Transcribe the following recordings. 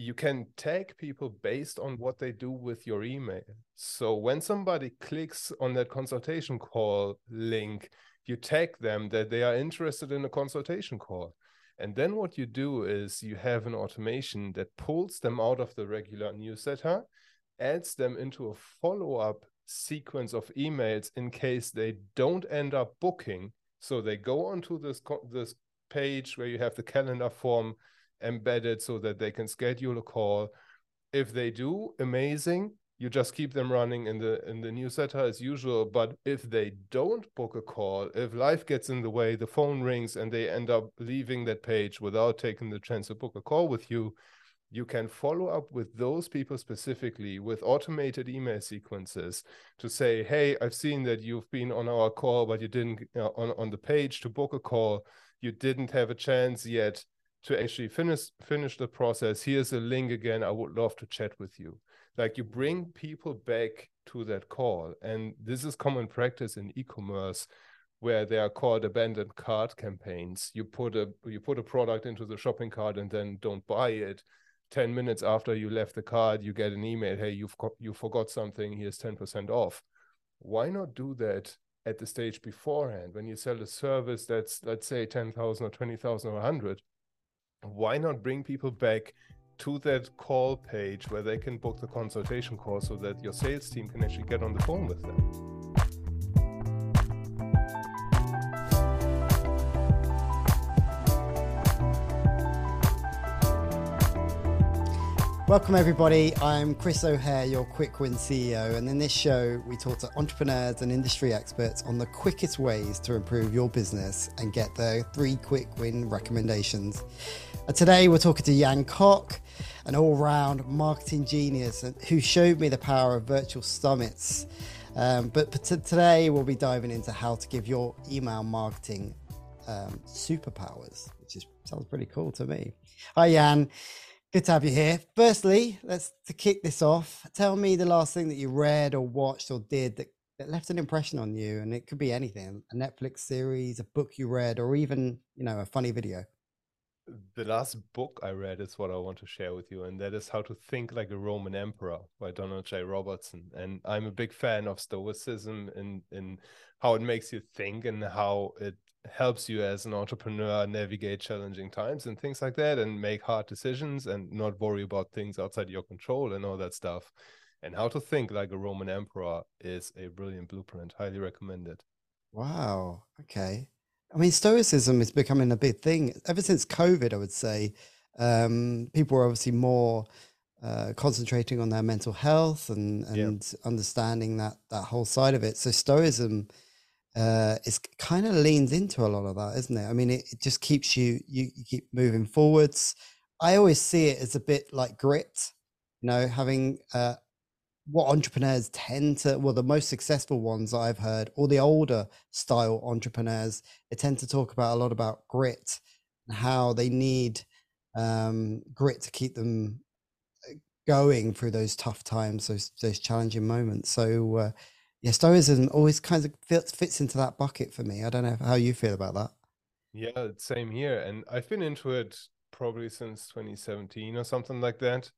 you can tag people based on what they do with your email. So when somebody clicks on that consultation call link, you tag them that they are interested in a consultation call. And then what you do is you have an automation that pulls them out of the regular newsletter, adds them into a follow up sequence of emails in case they don't end up booking. So they go onto this this page where you have the calendar form embedded so that they can schedule a call. If they do, amazing. You just keep them running in the in the newsletter as usual. But if they don't book a call, if life gets in the way, the phone rings and they end up leaving that page without taking the chance to book a call with you, you can follow up with those people specifically with automated email sequences to say hey i've seen that you've been on our call but you didn't uh, on, on the page to book a call you didn't have a chance yet to actually finish finish the process here's a link again i would love to chat with you. Like you bring people back to that call and this is common practice in e-commerce where they are called abandoned cart campaigns. You put a you put a product into the shopping cart and then don't buy it. 10 minutes after you left the card you get an email hey you've you forgot something here's 10% off. Why not do that at the stage beforehand? When you sell a service that's let's say 10,000 or 20,000 or 100 why not bring people back to that call page where they can book the consultation call so that your sales team can actually get on the phone with them Welcome, everybody. I'm Chris O'Hare, your Quick Win CEO. And in this show, we talk to entrepreneurs and industry experts on the quickest ways to improve your business and get the three quick win recommendations. And today, we're talking to Jan Koch, an all round marketing genius who showed me the power of virtual summits. Um, but, but today, we'll be diving into how to give your email marketing um, superpowers, which is, sounds pretty cool to me. Hi, Jan. Good to have you here. Firstly, let's to kick this off. Tell me the last thing that you read or watched or did that, that left an impression on you, and it could be anything: a Netflix series, a book you read, or even you know a funny video. The last book I read is what I want to share with you, and that is How to Think Like a Roman Emperor by Donald J. Robertson. And I'm a big fan of Stoicism in in how it makes you think and how it helps you as an entrepreneur navigate challenging times and things like that and make hard decisions and not worry about things outside your control and all that stuff. And how to think like a roman emperor is a brilliant blueprint. Highly recommended wow. Okay i mean stoicism is becoming a big thing ever since covid i would say um, people are obviously more uh, concentrating on their mental health and and understanding that that whole side of it so stoicism uh, it's kind of leans into a lot of that, isn't it? I mean, it, it just keeps you, you, you keep moving forwards. I always see it as a bit like grit, you know, having uh, what entrepreneurs tend to, well, the most successful ones I've heard, or the older style entrepreneurs, they tend to talk about a lot about grit and how they need um, grit to keep them uh, going through those tough times, those those challenging moments. So uh, yeah, stoicism always kind of fits, fits into that bucket for me. I don't know how you feel about that. Yeah, same here. And I've been into it probably since 2017 or something like that.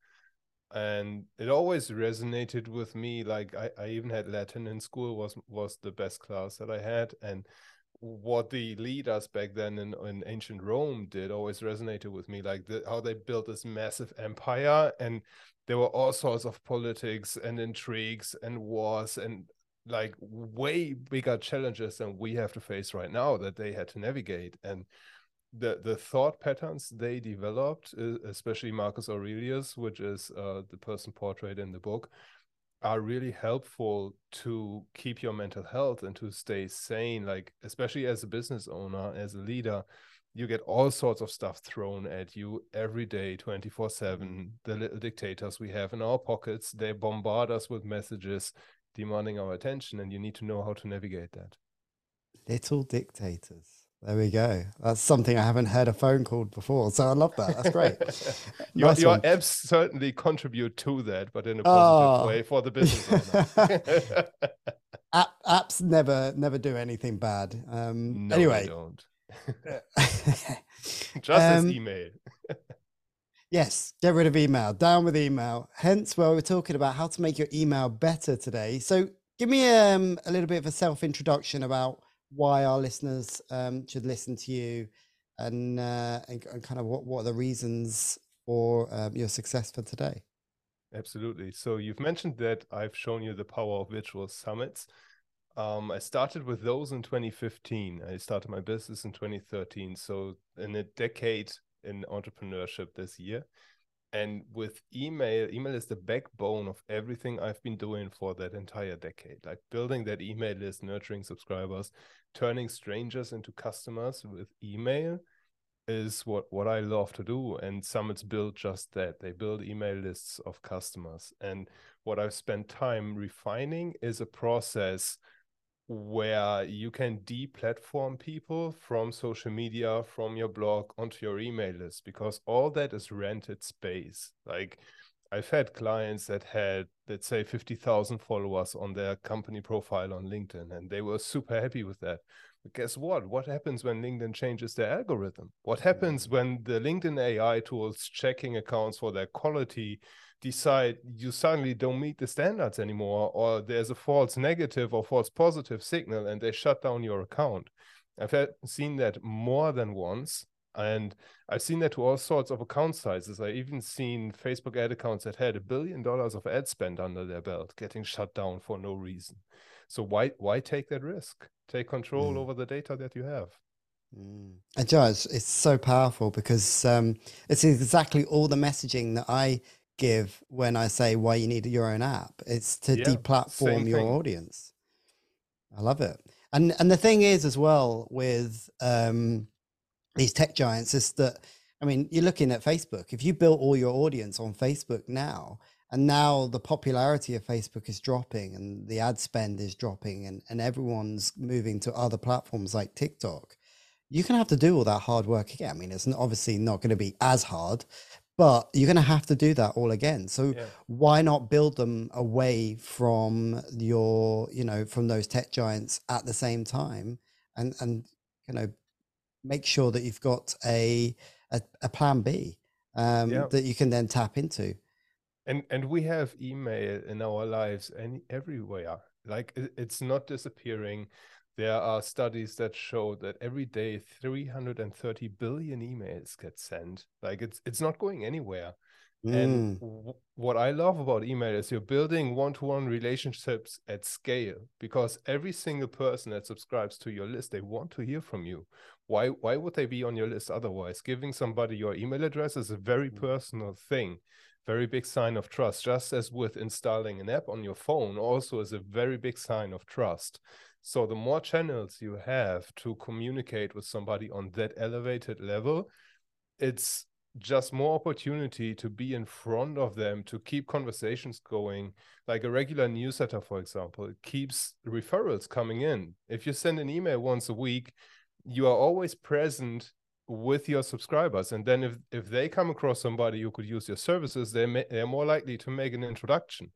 And it always resonated with me. Like I, I even had Latin in school was was the best class that I had. And what the leaders back then in, in ancient Rome did always resonated with me, like the, how they built this massive empire and there were all sorts of politics and intrigues and wars and like way bigger challenges than we have to face right now that they had to navigate and the the thought patterns they developed especially marcus aurelius which is uh, the person portrayed in the book are really helpful to keep your mental health and to stay sane. Like especially as a business owner as a leader you get all sorts of stuff thrown at you every day 24 7 the little dictators we have in our pockets they bombard us with messages demanding our attention and you need to know how to navigate that. Little dictators there we go. That's something i haven't heard a phone called before so i love that. That's great. Your, nice your apps certainly contribute to that but in a positive oh. way for the business App, apps never never do anything bad. Um no, anyway. don't. Just um, as email. Yes, get rid of email, down with email. Hence, where we're talking about how to make your email better today. So, give me um, a little bit of a self introduction about why our listeners um, should listen to you and, uh, and, and kind of what, what are the reasons for um, your success for today. Absolutely. So, you've mentioned that I've shown you the power of virtual summits. Um, I started with those in 2015. I started my business in 2013. So, in a decade in entrepreneurship this year. And with email, email is the backbone of everything I've been doing for that entire decade. Like building that email list, nurturing subscribers, turning strangers into customers with email is what what I love to do. And Summits build just that. They build email lists of customers. And what I've spent time refining is a process where you can deplatform people from social media, from your blog onto your email list, because all that is rented space. Like I've had clients that had, let's say, 50,000 followers on their company profile on LinkedIn, and they were super happy with that. But guess what? What happens when LinkedIn changes their algorithm? What happens mm. when the LinkedIn AI tools checking accounts for their quality decide you suddenly don't meet the standards anymore or there's a false negative or false positive signal and they shut down your account. I've had, seen that more than once and i've seen that to all sorts of account sizes. I even seen facebook ad accounts that had a billion dollars of ad spend under their belt getting shut down for no reason. So why why take that risk? Take control mm. over the data that you have. Mm. And Josh, it's so powerful because um, it's exactly all the messaging that I give when I say why you need your own app. It's to yeah, deplatform your audience. I love it. And and the thing is as well with um, these tech giants is that I mean you're looking at Facebook. If you built all your audience on Facebook now, and now the popularity of Facebook is dropping and the ad spend is dropping and, and everyone's moving to other platforms like TikTok, you're going to have to do all that hard work again. I mean, it's obviously not going to be as hard, but you're going to have to do that all again so yeah. why not build them away from your you know from those tech giants at the same time and and you know make sure that you've got a a, a plan b um, yeah. that you can then tap into and and we have email in our lives and everywhere like it's not disappearing there are studies that show that every day 330 billion emails get sent. Like it's it's not going anywhere. Mm. And w- what I love about email is you're building one-to-one relationships at scale because every single person that subscribes to your list, they want to hear from you. Why why would they be on your list otherwise? Giving somebody your email address is a very mm. personal thing very big sign of trust just as with installing an app on your phone also is a very big sign of trust so the more channels you have to communicate with somebody on that elevated level, it's just more opportunity to be in front of them to keep conversations going. Like a regular newsletter for example it keeps referrals coming in. If you send an email once a week you are always present with your subscribers. And then if if they come across somebody who could use your services they may, they're more likely to make an introduction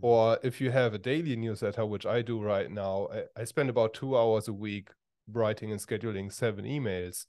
or if you have a daily newsletter, which I do right now, I, I spend about two hours a week writing and scheduling seven emails.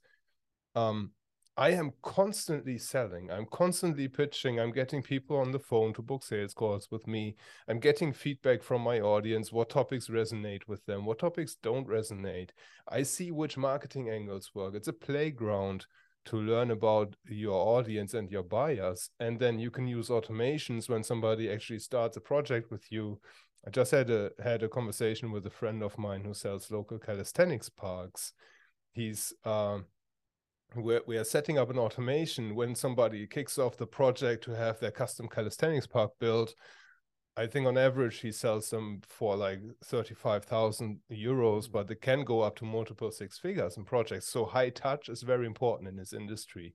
Um, I am constantly selling. I'm constantly pitching. I'm getting people on the phone to book sales calls with me. I'm getting feedback from my audience what topics resonate with them, what topics don't resonate. I see which marketing angles work. It's a playground to learn about your audience and your buyers and then you can use automations when somebody actually starts a project with you. I just had a had a conversation with a friend of mine who sells local calisthenics parks. He's uh, we're, we are setting up an automation. When somebody kicks off the project to have their custom calisthenics park built I think on average he sells them for like 35,000 euros, mm. but they can go up to multiple six figures in projects. So high touch is very important in this industry.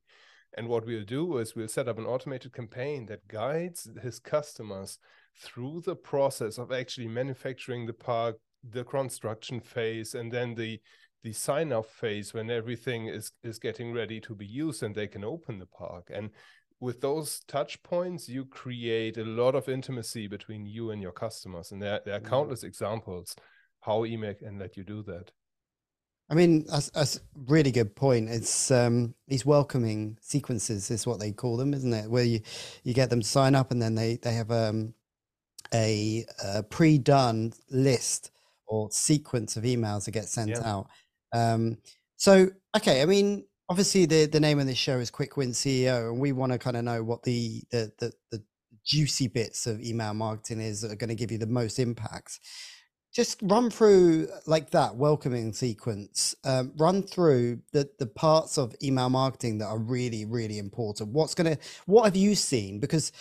And what we'll do is we'll set up an automated campaign that guides his customers through the process of actually manufacturing the park, the construction phase, and then the the sign up phase when everything is is getting ready to be used and they can open the park. And with those touch points, you create a lot of intimacy between you and your customers. And there, there are mm. countless examples how email can let you do that. I mean, that's, that's a really good point. It's um, these welcoming sequences is what they call them, isn't it? Where you, you get them to sign up and then they, they have um, a, a pre-done list or sequence of emails that get sent Yeah. out. Um, so, okay, I mean, obviously the, the name of this show is Quick Win CEO, and we want to kind of know what the, the, the, the juicy bits of email marketing is that are going to give you the most impact. Just run through like that welcoming sequence um, run through the the parts of email marketing that are really really important. What's to what have you seen? Because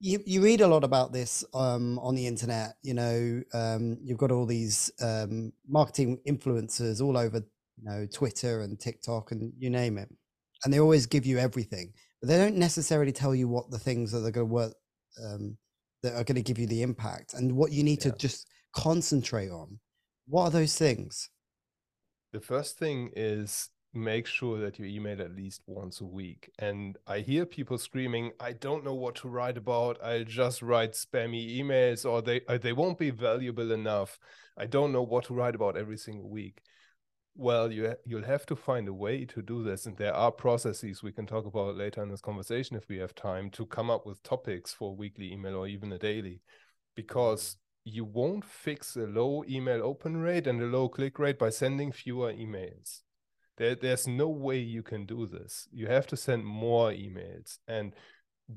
you, you read a lot about this um, on the internet you know um, you've got all these um, marketing influencers all over you know twitter and tiktok and you name it and they always give you everything but they don't necessarily tell you what the things that are going to work um, that are going to give you the impact and what you need Yeah. to just concentrate on what are those things The first thing is make sure that you email at least once a week. And I hear people screaming, I don't know what to write about. I'll just write spammy emails or they uh, they won't be valuable enough. I don't know what to write about every single week. Well, you you'll have to find a way to do this, and there are processes we can talk about later in this conversation if we have time to come up with topics for weekly email or even a daily, because mm-hmm. you won't fix a low email open rate and a low click rate by sending fewer emails. There, there's no way you can do this. You have to send more emails. And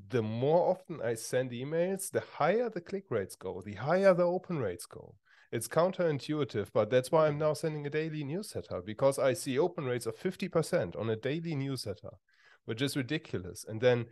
the more often I send emails, the higher the click rates go, the higher the open rates go. It's counterintuitive, but that's why I'm now sending a daily newsletter because I see open rates of 50% on a daily newsletter, which is ridiculous. And then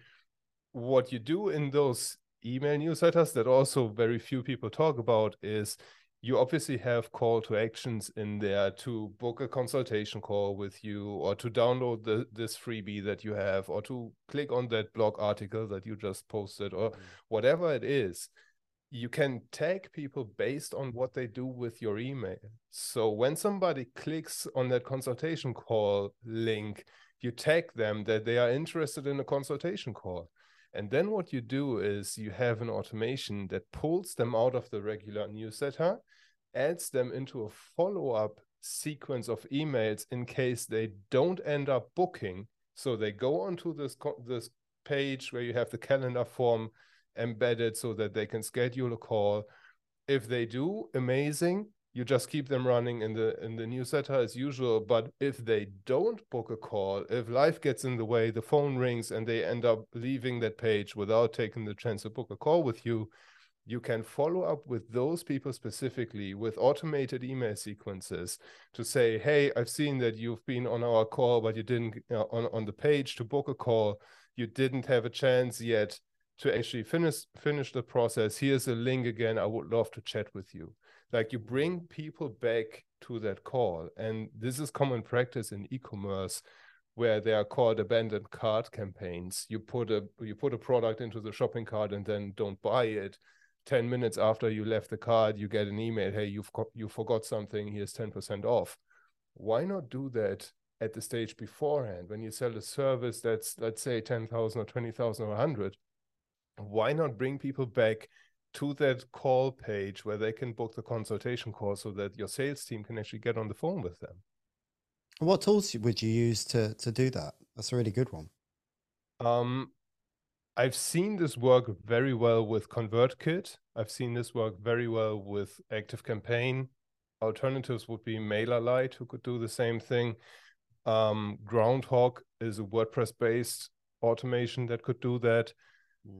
what you do in those email newsletters that also very few people talk about is you obviously have call to actions in there to book a consultation call with you or to download the, this freebie that you have or to click on that blog article that you just posted or mm. whatever it is you can tag people based on what they do with your email so when somebody clicks on that consultation call link you tag them that they are interested in a consultation call and then what you do is you have an automation that pulls them out of the regular newsletter, adds them into a follow up sequence of emails in case they don't end up booking. So they go onto this this page where you have the calendar form embedded so that they can schedule a call. If they do, amazing. You just keep them running in the in the newsletter as usual. But if they don't book a call, if life gets in the way, the phone rings and they end up leaving that page without taking the chance to book a call with you, you can follow up with those people specifically with automated email sequences to say, "Hey, I've seen that you've been on our call, but you didn't uh, on on the page to book a call. You didn't have a chance yet to actually finish finish the process. Here's a link again. I would love to chat with you." like you bring people back to that call and this is common practice in e-commerce where they are called abandoned cart campaigns you put a you put a product into the shopping cart and then don't buy it 10 minutes after you left the cart you get an email hey you've got, you forgot something here's 10% off why not do that at the stage beforehand when you sell a service that's let's say 10,000 or 20,000 or 100 why not bring people back to that call page where they can book the consultation call so that your sales team can actually get on the phone with them. What tools would you use to to do that? That's a really good one. Um, I've seen this work very well with ConvertKit. I've seen this work very well with ActiveCampaign. Alternatives would be MailerLite, who could do the same thing. Um, Groundhogg is a WordPress-based automation that could do that.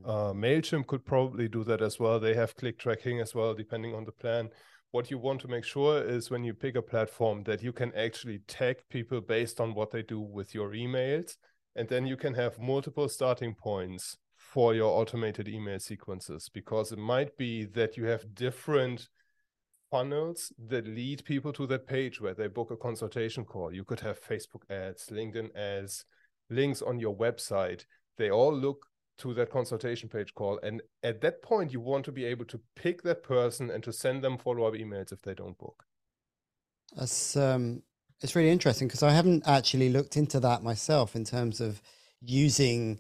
Uh, MailChimp could probably do that as well. They have click tracking as well, depending on the plan. What you want to make sure is when you pick a platform that you can actually tag people based on what they do with your emails. And then you can have multiple starting points for your automated email sequences because it might be that you have different funnels that lead people to that page where they book a consultation call. You could have Facebook ads, LinkedIn ads, links on your website. They all look to that consultation page call. And at that point, you want to be able to pick that person and to send them follow up emails if they don't book. That's um, it's really interesting because I haven't actually looked into that myself in terms of using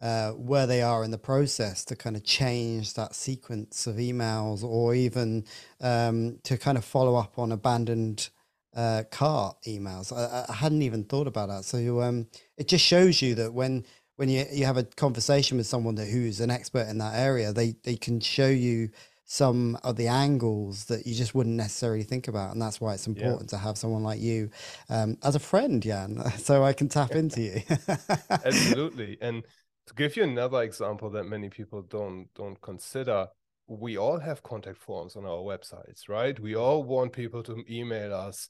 uh, where they are in the process to kind of change that sequence of emails or even um, to kind of follow up on abandoned uh, cart emails. I, I, hadn't even thought about that. So um, it just shows you that when when you, you have a conversation with someone that who's an expert in that area, they they can show you some of the angles that you just wouldn't necessarily think about, and that's why it's important yeah. to have someone like you um, as a friend, Jan, so I can tap into you. Absolutely, and to give you another example that many people don't don't consider, we all have contact forms on our websites, right? We all want people to email us.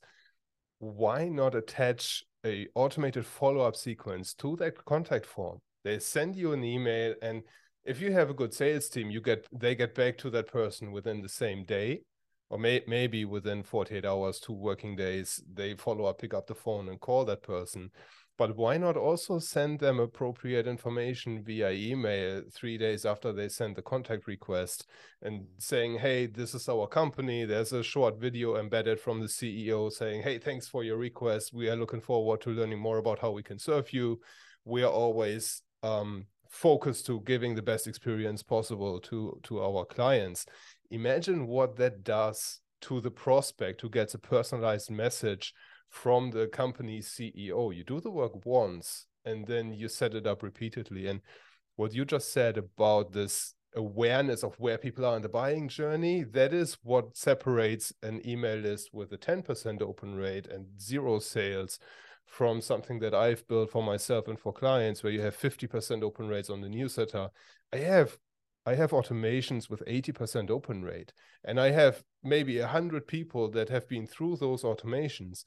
Why not attach a automated follow-up sequence to that contact form? They send you an email and if you have a good sales team, you get they get back to that person within the same day, or may, maybe within 48 hours, two working days, they follow up, pick up the phone, and call that person. But why not also send them appropriate information via email three days after they send the contact request and saying, hey, this is our company. There's a short video embedded from the CEO saying, hey, thanks for your request. We are looking forward to learning more about how we can serve you. We are always um, focused to giving the best experience possible to, to our clients. Imagine what that does to the prospect who gets a personalized message from the company's CEO. You do the work once and then you set it up repeatedly. And what you just said about this awareness of where people are in the buying journey, that is what separates an email list with a 10% open rate and zero sales from something that I've built for myself and for clients where you have 50% open rates on the newsletter. I have I have automations with 80% open rate and I have maybe 100 people that have been through those automations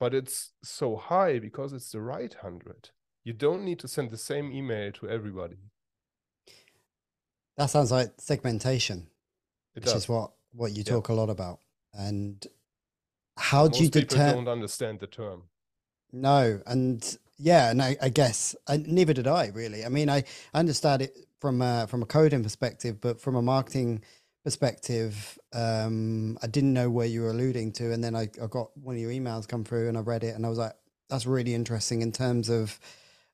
but it's so high because it's the right 100 you don't need to send the same email to everybody. That sounds like segmentation it which does. is what what you talk a lot about. And how Most do you determine don't understand the term. No and yeah and i, I guess I, neither did i really. I mean i, I understand it from a, from a coding perspective but from a marketing perspective, um, I didn't know where you were alluding to, and then I, I got one of your emails come through, and I read it, and I was like, "That's really interesting in terms of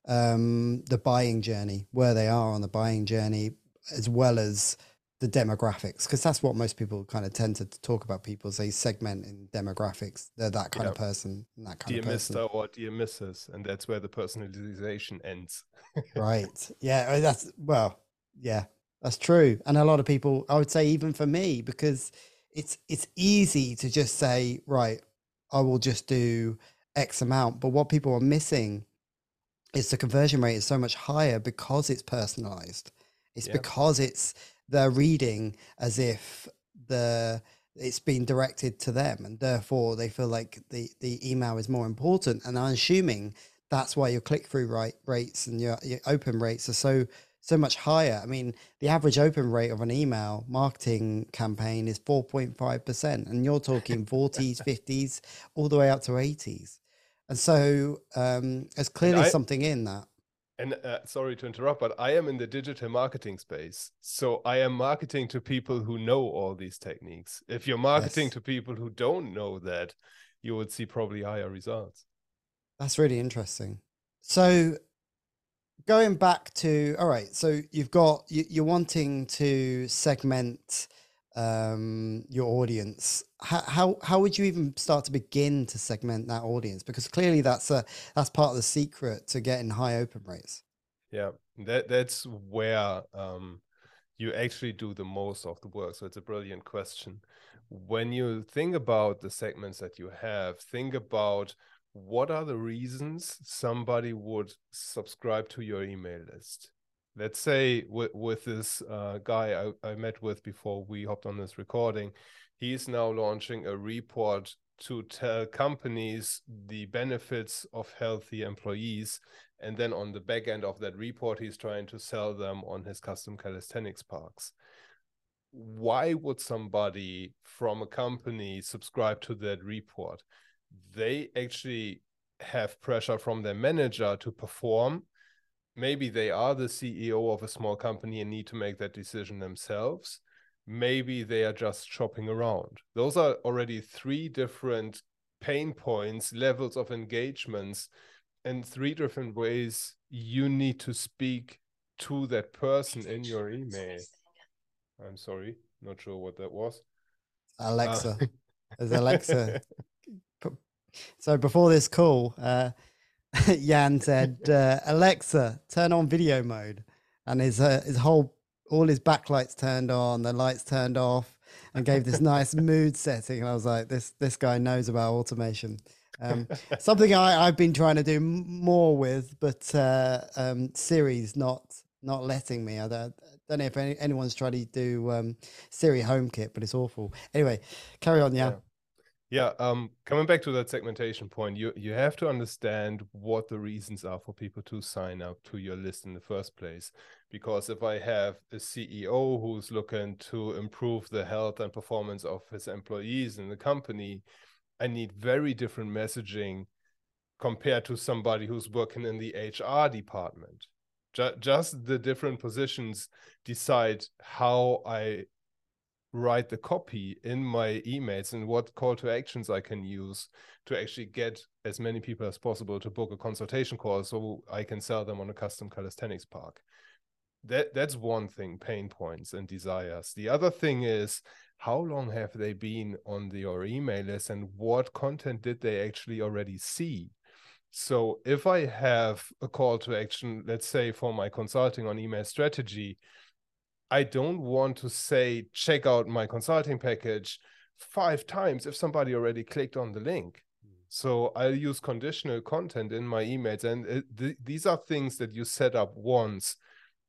um, the buying journey, where they are on the buying journey, as well as the demographics, because that's what most people kind of tend to talk about. People say segment in demographics; they're that kind of person, that kind dear of person. Mister or dear Mrs., and that's where the personalization ends. right? Yeah, that's well, yeah, that's true. And a lot of people, I would say, even for me, because it's it's easy to just say, right, I will just do X amount. But what people are missing is the conversion rate is so much higher because it's personalized. It's yeah. because it's they're reading as if the it's been directed to them and therefore they feel like the the email is more important and i'm assuming that's why your click-through rate rates and your, your open rates are so so much higher. I mean, the average open rate of an email marketing campaign is 4.5%, and you're talking 40s, 50s, all the way up to 80s. And so um, there's clearly I, something in that. And uh, sorry to interrupt, but I am in the digital marketing space. So I am marketing to people who know all these techniques. If you're marketing yes. to people who don't know that, you would see probably higher results. That's really interesting. So going back to all right so you've got you, are wanting to segment um, your audience. How, how how would you even start to begin to segment that audience? Because clearly that's a that's part of the secret to getting high open rates. Yeah that that's where um, you actually do the most of the work. So it's a brilliant question. When you think about the segments that you have think about what are the reasons somebody would subscribe to your email list? Let's say with, with this uh, guy I, I met with before we hopped on this recording, he's now launching a report to tell companies the benefits of healthy employees. And then on the back end of that report, he's trying to sell them on his custom calisthenics parks. Why would somebody from a company subscribe to that report? They actually have pressure from their manager to perform. Maybe they are the CEO of a small company and need to make that decision themselves. Maybe they are just shopping around. Those are already three different pain points, levels of engagements, and three different ways you need to speak to that person in your email. I'm sorry, not sure what that was. Alexa. Uh, Is Alexa So before this call, uh, Jan said, uh, "Alexa, turn on video mode," and his uh, his whole all his backlights turned on, the lights turned off, and gave this nice mood setting. And I was like, "This this guy knows about automation." Um, something I, I've been trying to do more with, but uh, um, Siri's not not letting me. I don't, don't know if any, anyone's tried to do um, Siri HomeKit, but it's awful. Anyway, carry on, yeah. yeah. Yeah, um, coming back to that segmentation point, you you have to understand what the reasons are for people to sign up to your list in the first place. Because if I have a CEO who's looking to improve the health and performance of his employees in the company, I need very different messaging compared to somebody who's working in the HR department. Just the different positions decide how I write the copy in my emails and what call to actions I can use to actually get as many people as possible to book a consultation call so I can sell them on a custom calisthenics park. That that's one thing, pain points and desires. The other thing is how long have they been on the, your email list and what content did they actually already see? So if I have a call to action, let's say for my consulting on email strategy, I don't want to say, check out my consulting package five times if somebody already clicked on the link. Hmm. So I'll use conditional content in my emails. And it, th- these are things that you set up once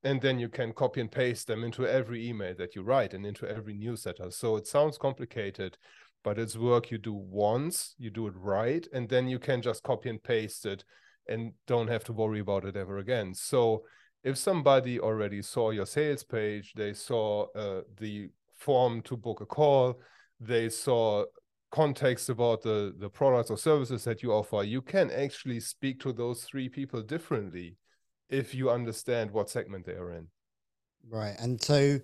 and then you can copy and paste them into every email that you write and into every newsletter. So it sounds complicated, but it's work you do once, you do it right, and then you can just copy and paste it and don't have to worry about it ever again. So if somebody already saw your sales page, they saw uh, the form to book a call, they saw context about the, the products or services that you offer, you can actually speak to those three people differently if you understand what segment they are in. Right. And so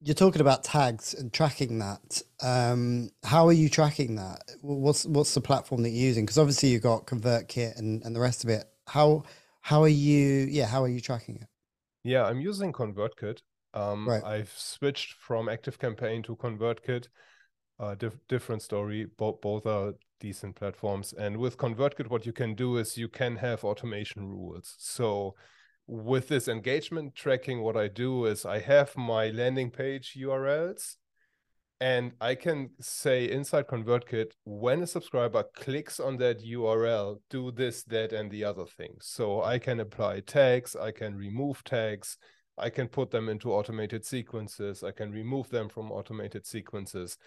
you're talking about tags and tracking that. Um, how are you tracking that? What's what's the platform that you're using? Because obviously you've got ConvertKit and, and the rest of it. How how are you? Yeah, how are you tracking it? Yeah, I'm using ConvertKit. Um, right. I've switched from ActiveCampaign to ConvertKit. Uh, dif- different story. Both both are decent platforms. And with ConvertKit, what you can do is you can have automation rules. So with this engagement tracking, what I do is I have my landing page URLs and I can say inside ConvertKit, when a subscriber clicks on that URL, do this, that, and the other thing. So I can apply tags, I can remove tags, I can put them into automated sequences, I can remove them from automated sequences.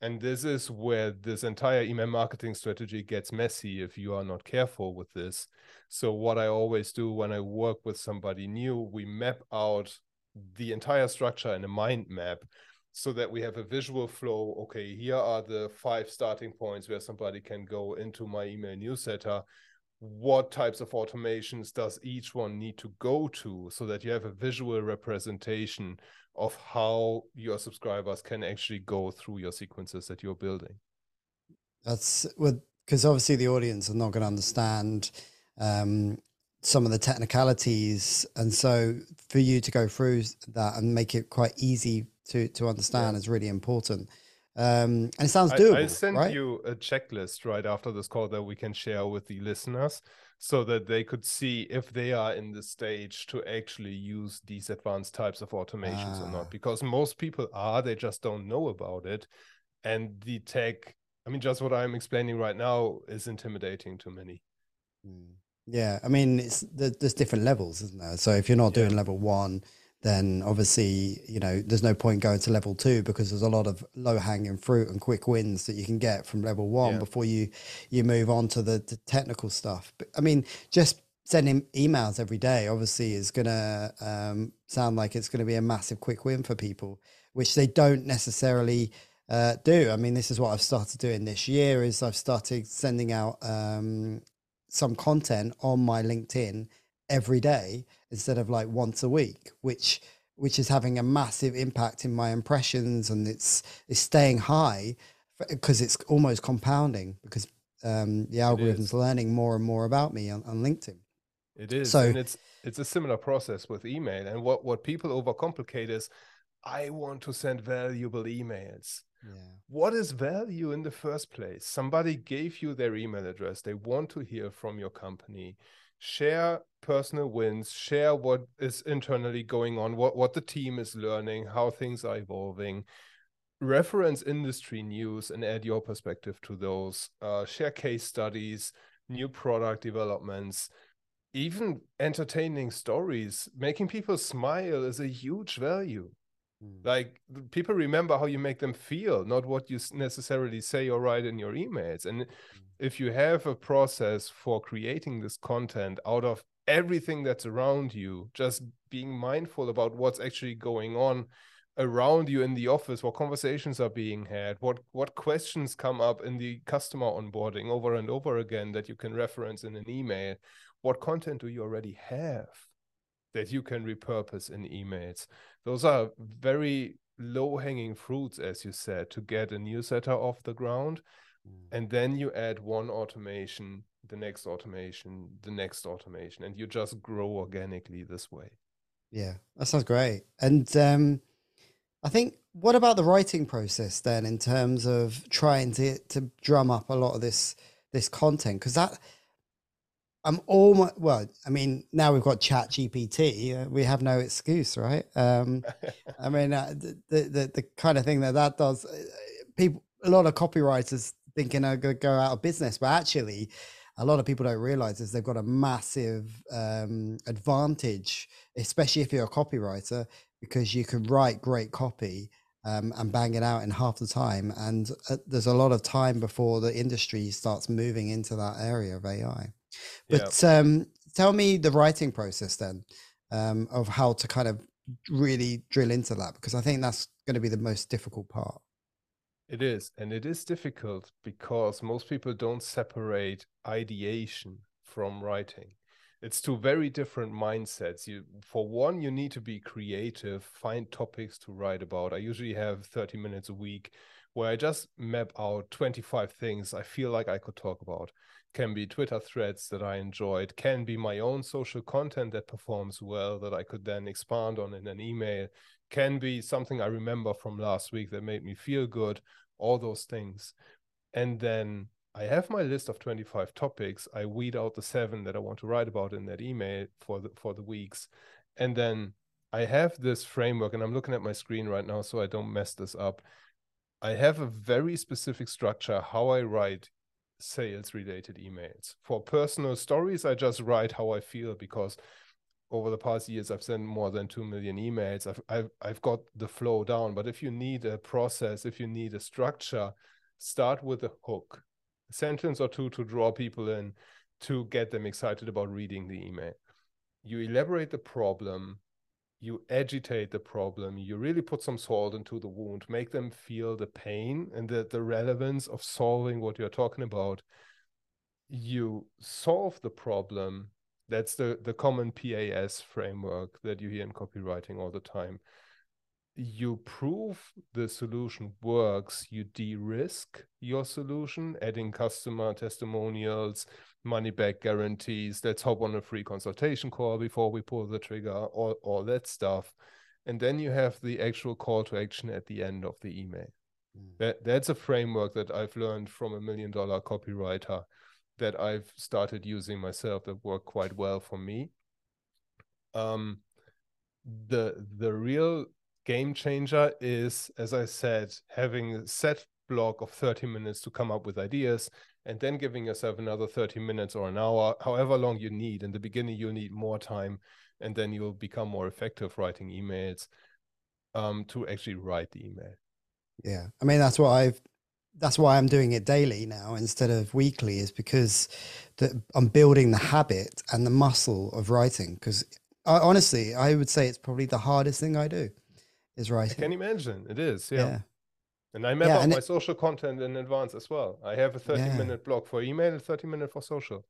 And this is where this entire email marketing strategy gets messy if you are not careful with this. So, what I always do when I work with somebody new, we map out the entire structure in a mind map so that we have a visual flow. Okay, here are the five starting points where somebody can go into my email newsletter. What types of automations does each one need to go to so that you have a visual representation of how your subscribers can actually go through your sequences that you're building? That's with because obviously the audience are not going to understand um, some of the technicalities, and so for you to go through that and make it quite easy to to understand yeah. is really important. Um, and it sounds doable. I, I sent right? you a checklist right after this call that we can share with the listeners so that they could see if they are in the stage to actually use these advanced types of automations ah. or not. Ah. Because most people are, they just don't know about it. And the tech, I mean, just what I'm explaining right now is intimidating to many. Hmm. Yeah, I mean, it's there's different levels, isn't there? So if you're not doing level one, then obviously, you know, there's no point going to level two because there's a lot of low hanging fruit and quick wins that you can get from level one yeah. before you you move on to the, the, technical stuff. But I mean, just sending emails every day obviously is going to um, sound like it's going to be a massive quick win for people, which they don't necessarily uh, do. I mean, this is what I've started doing this year is I've started sending out um, some content on my LinkedIn every day instead of like once a week, which which is having a massive impact in my impressions and it's it's staying high because it's almost compounding because um, the algorithm's learning more and more about me on, on LinkedIn. It is. So and it's it's a similar process with email. And what what people overcomplicate is I want to send valuable emails. Yeah. What is value in the first place? Somebody gave you their email address. They want to hear from your company. Share personal wins, share what is internally going on, what, what the team is learning, how things are evolving reference industry news and add your perspective to those uh, share case studies new product developments even entertaining stories making people smile is a huge value mm. like people remember how you make them feel not what you necessarily say or write in your emails and mm. if you have a process for creating this content out of everything that's around you just being mindful about what's actually going on around you in the office what conversations are being had what what questions come up in the customer onboarding over and over again that you can reference in an email what content do you already have that you can repurpose in emails those are very low hanging fruits as you said to get a newsletter off the ground. Mm. and then you add one automation the next automation the next automation and you just grow organically this way. Yeah that sounds great. And um I think what about the writing process then in terms of trying to to drum up a lot of this this content? Because that I'm almost well. I mean, now we've got Chat GPT. Uh, we have no excuse, right? Um, I mean, uh, the, the the kind of thing that that does. Uh, people, a lot of copywriters thinking are going to go out of business, but actually, a lot of people don't realize is they've got a massive um, advantage, especially if you're a copywriter, because you can write great copy um, and bang it out in half the time. And uh, there's a lot of time before the industry starts moving into that area of AI. But yeah. um, tell me the writing process then um, of how to kind of really drill into that, because I think that's going to be the most difficult part. It is. And it is difficult because most people don't separate ideation from writing it's two very different mindsets you for one you need to be creative find topics to write about i usually have 30 minutes a week where i just map out 25 things i feel like i could talk about can be twitter threads that i enjoyed can be my own social content that performs well that i could then expand on in an email can be something i remember from last week that made me feel good all those things and then I have my list of 25 topics. I weed out the seven that I want to write about in that email for the for the weeks. And then I have this framework, and I'm looking at my screen right now so I don't mess this up. I have a very specific structure how I write sales related emails. For personal stories, I just write how I feel because over the past years I've sent more than 2 million emails. I've, I've I've got the flow down, but if you need a process, if you need a structure, start with a hook A sentence or two to draw people in to get them excited about reading the email. You elaborate the problem, you agitate the problem, you really put some salt into the wound, make them feel the pain and the, the relevance of solving what you're talking about. You solve the problem. That's the, the common PAS framework that you hear in copywriting all the time you prove the solution works, you de risk your solution, adding customer testimonials, money back guarantees. Let's hop on a free consultation call before we pull the trigger, all, all that stuff. And then you have the actual call to action at the end of the email. Mm. That, that's a framework that I've learned from a million dollar copywriter that I've started using myself that worked quite well for me. Um, the the real game changer is, as I said, having a set block of 30 minutes to come up with ideas and then giving yourself another 30 minutes or an hour, however long you need. In the beginning, you'll need more time and then you'll become more effective writing emails um, to actually write the email. Yeah. I mean, that's what I've that's why I'm doing it daily now instead of weekly is because the, I'm building the habit and the muscle of writing. Because honestly, I would say it's probably the hardest thing I do is writing. I can imagine it is. Yeah. yeah. And I map yeah, out my it, social content in advance as well. I have a 30 yeah. minute block for email and 30 minute for social.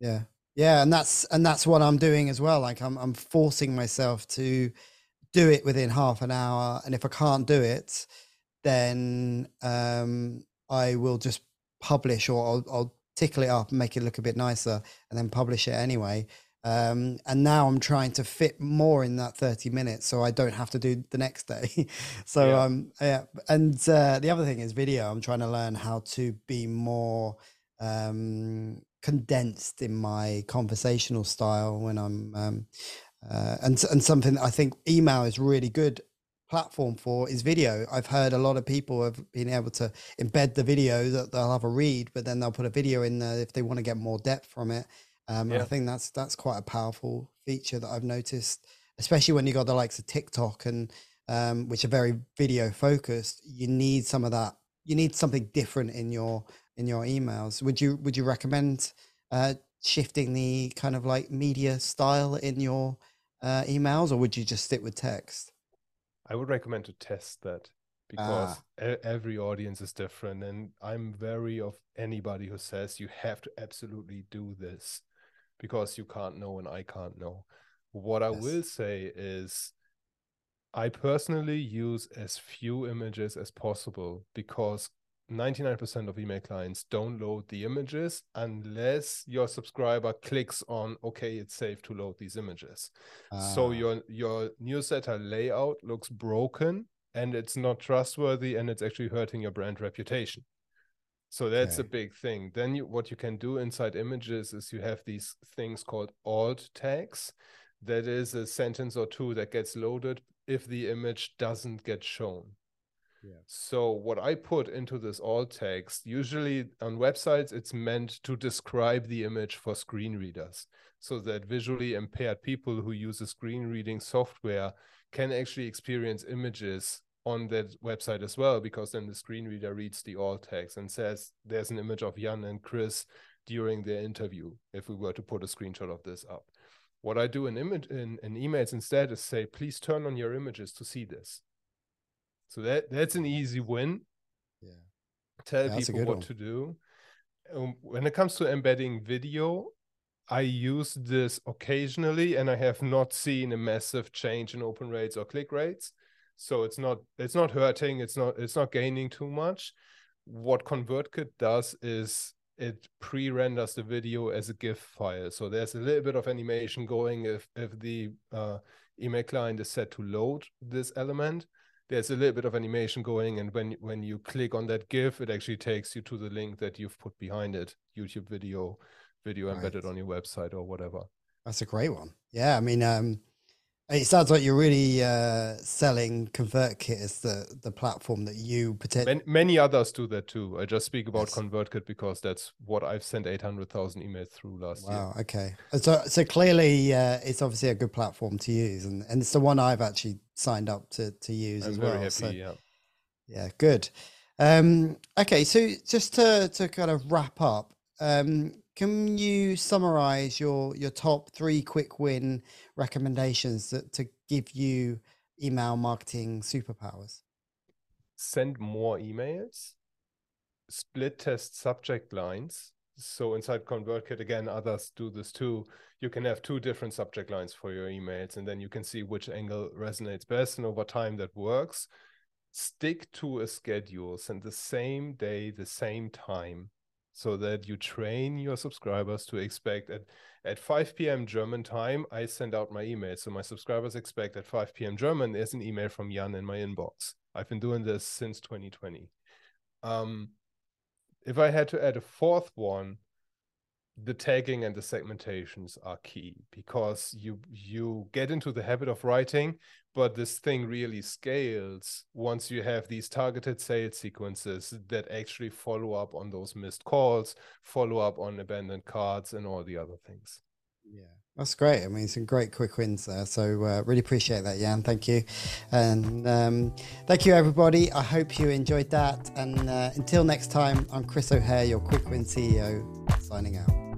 Yeah. Yeah. And that's, and that's what I'm doing as well. Like I'm, I'm forcing myself to do it within half an hour. And if I can't do it, then um, I will just publish or I'll, I'll tickle it up and make it look a bit nicer and then publish it anyway Um, and now I'm trying to fit more in that 30 minutes so I don't have to do the next day. so, yeah. um, yeah. And uh, the other thing is video. I'm trying to learn how to be more um, condensed in my conversational style when I'm, um, uh, and, and something I think email is really good platform for is video. I've heard a lot of people have been able to embed the video that they'll have a read, but then they'll put a video in there if they want to get more depth from it. Um, yeah. I think that's that's quite a powerful feature that I've noticed, especially when you got the likes of TikTok and um, which are very video focused. You need some of that. You need something different in your in your emails. Would you would you recommend uh, shifting the kind of like media style in your uh, emails, or would you just stick with text? I would recommend to test that because ah. every audience is different and i'm very of anybody who says you have to absolutely do this because you can't know and i can't know what yes. i will say is i personally use as few images as possible because 99% of email clients don't load the images unless your subscriber clicks on okay it's safe to load these images so ah. your your newsletter layout looks broken and it's not trustworthy and it's actually hurting your brand reputation so that's okay. a big thing then you, what you can do inside images is you have these things called alt tags that is a sentence or two that gets loaded if the image doesn't get shown yeah. So what I put into this alt text, usually on websites, it's meant to describe the image for screen readers so that visually impaired people who use a screen reading software can actually experience images on that website as well, because then the screen reader reads the alt text and says there's an image of Jan and Chris during their interview, if we were to put a screenshot of this up. What I do in image in, in emails instead is say, please turn on your images to see this. So that that's an easy win. Yeah. Tell people what one. to do. Um, when it comes to embedding video, I use this occasionally and I have not seen a massive change in open rates or click rates. So it's not it's not hurting, it's not it's not gaining too much. What ConvertKit does is it pre-renders the video as a GIF file. So there's a little bit of animation going if if the uh, email client is set to load this element there's a little bit of animation going and when when you click on that gif it actually takes you to the link that you've put behind it youtube video video right. embedded on your website or whatever that's a great one yeah i mean um it sounds like you're really uh, selling ConvertKit as the the platform that you potentially. Many, many, others do that too. I just speak about yes. ConvertKit because that's what I've sent eight hundred thousand emails through last wow, year. Wow. Okay. So so clearly, uh, it's obviously a good platform to use, and and it's the one I've actually signed up to to use I'm as well. Happy, so, yeah. Yeah. Good. Um, okay. So just to to kind of wrap up, um, can you summarize your your top three quick win recommendations that, to give you email marketing superpowers? Send more emails, split test subject lines. So inside ConvertKit, again, others do this too. You can have two different subject lines for your emails, and then you can see which angle resonates best. And over time, that works. Stick to a schedule, send the same day, the same time so that you train your subscribers to expect at, at 5 p.m. German time, I send out my email. So my subscribers expect at 5 p.m. German, there's an email from Jan in my inbox. I've been doing this since 2020. Um, if I had to add a fourth one, the tagging and the segmentations are key because you you get into the habit of writing but this thing really scales once you have these targeted sales sequences that actually follow up on those missed calls follow up on abandoned cards and all the other things. Yeah that's great. I mean some great quick wins there. So uh, really appreciate that jan. Thank you. And um, thank you everybody. I hope you enjoyed that. And uh, until next time i'm chris o'hare your quick win ceo signing out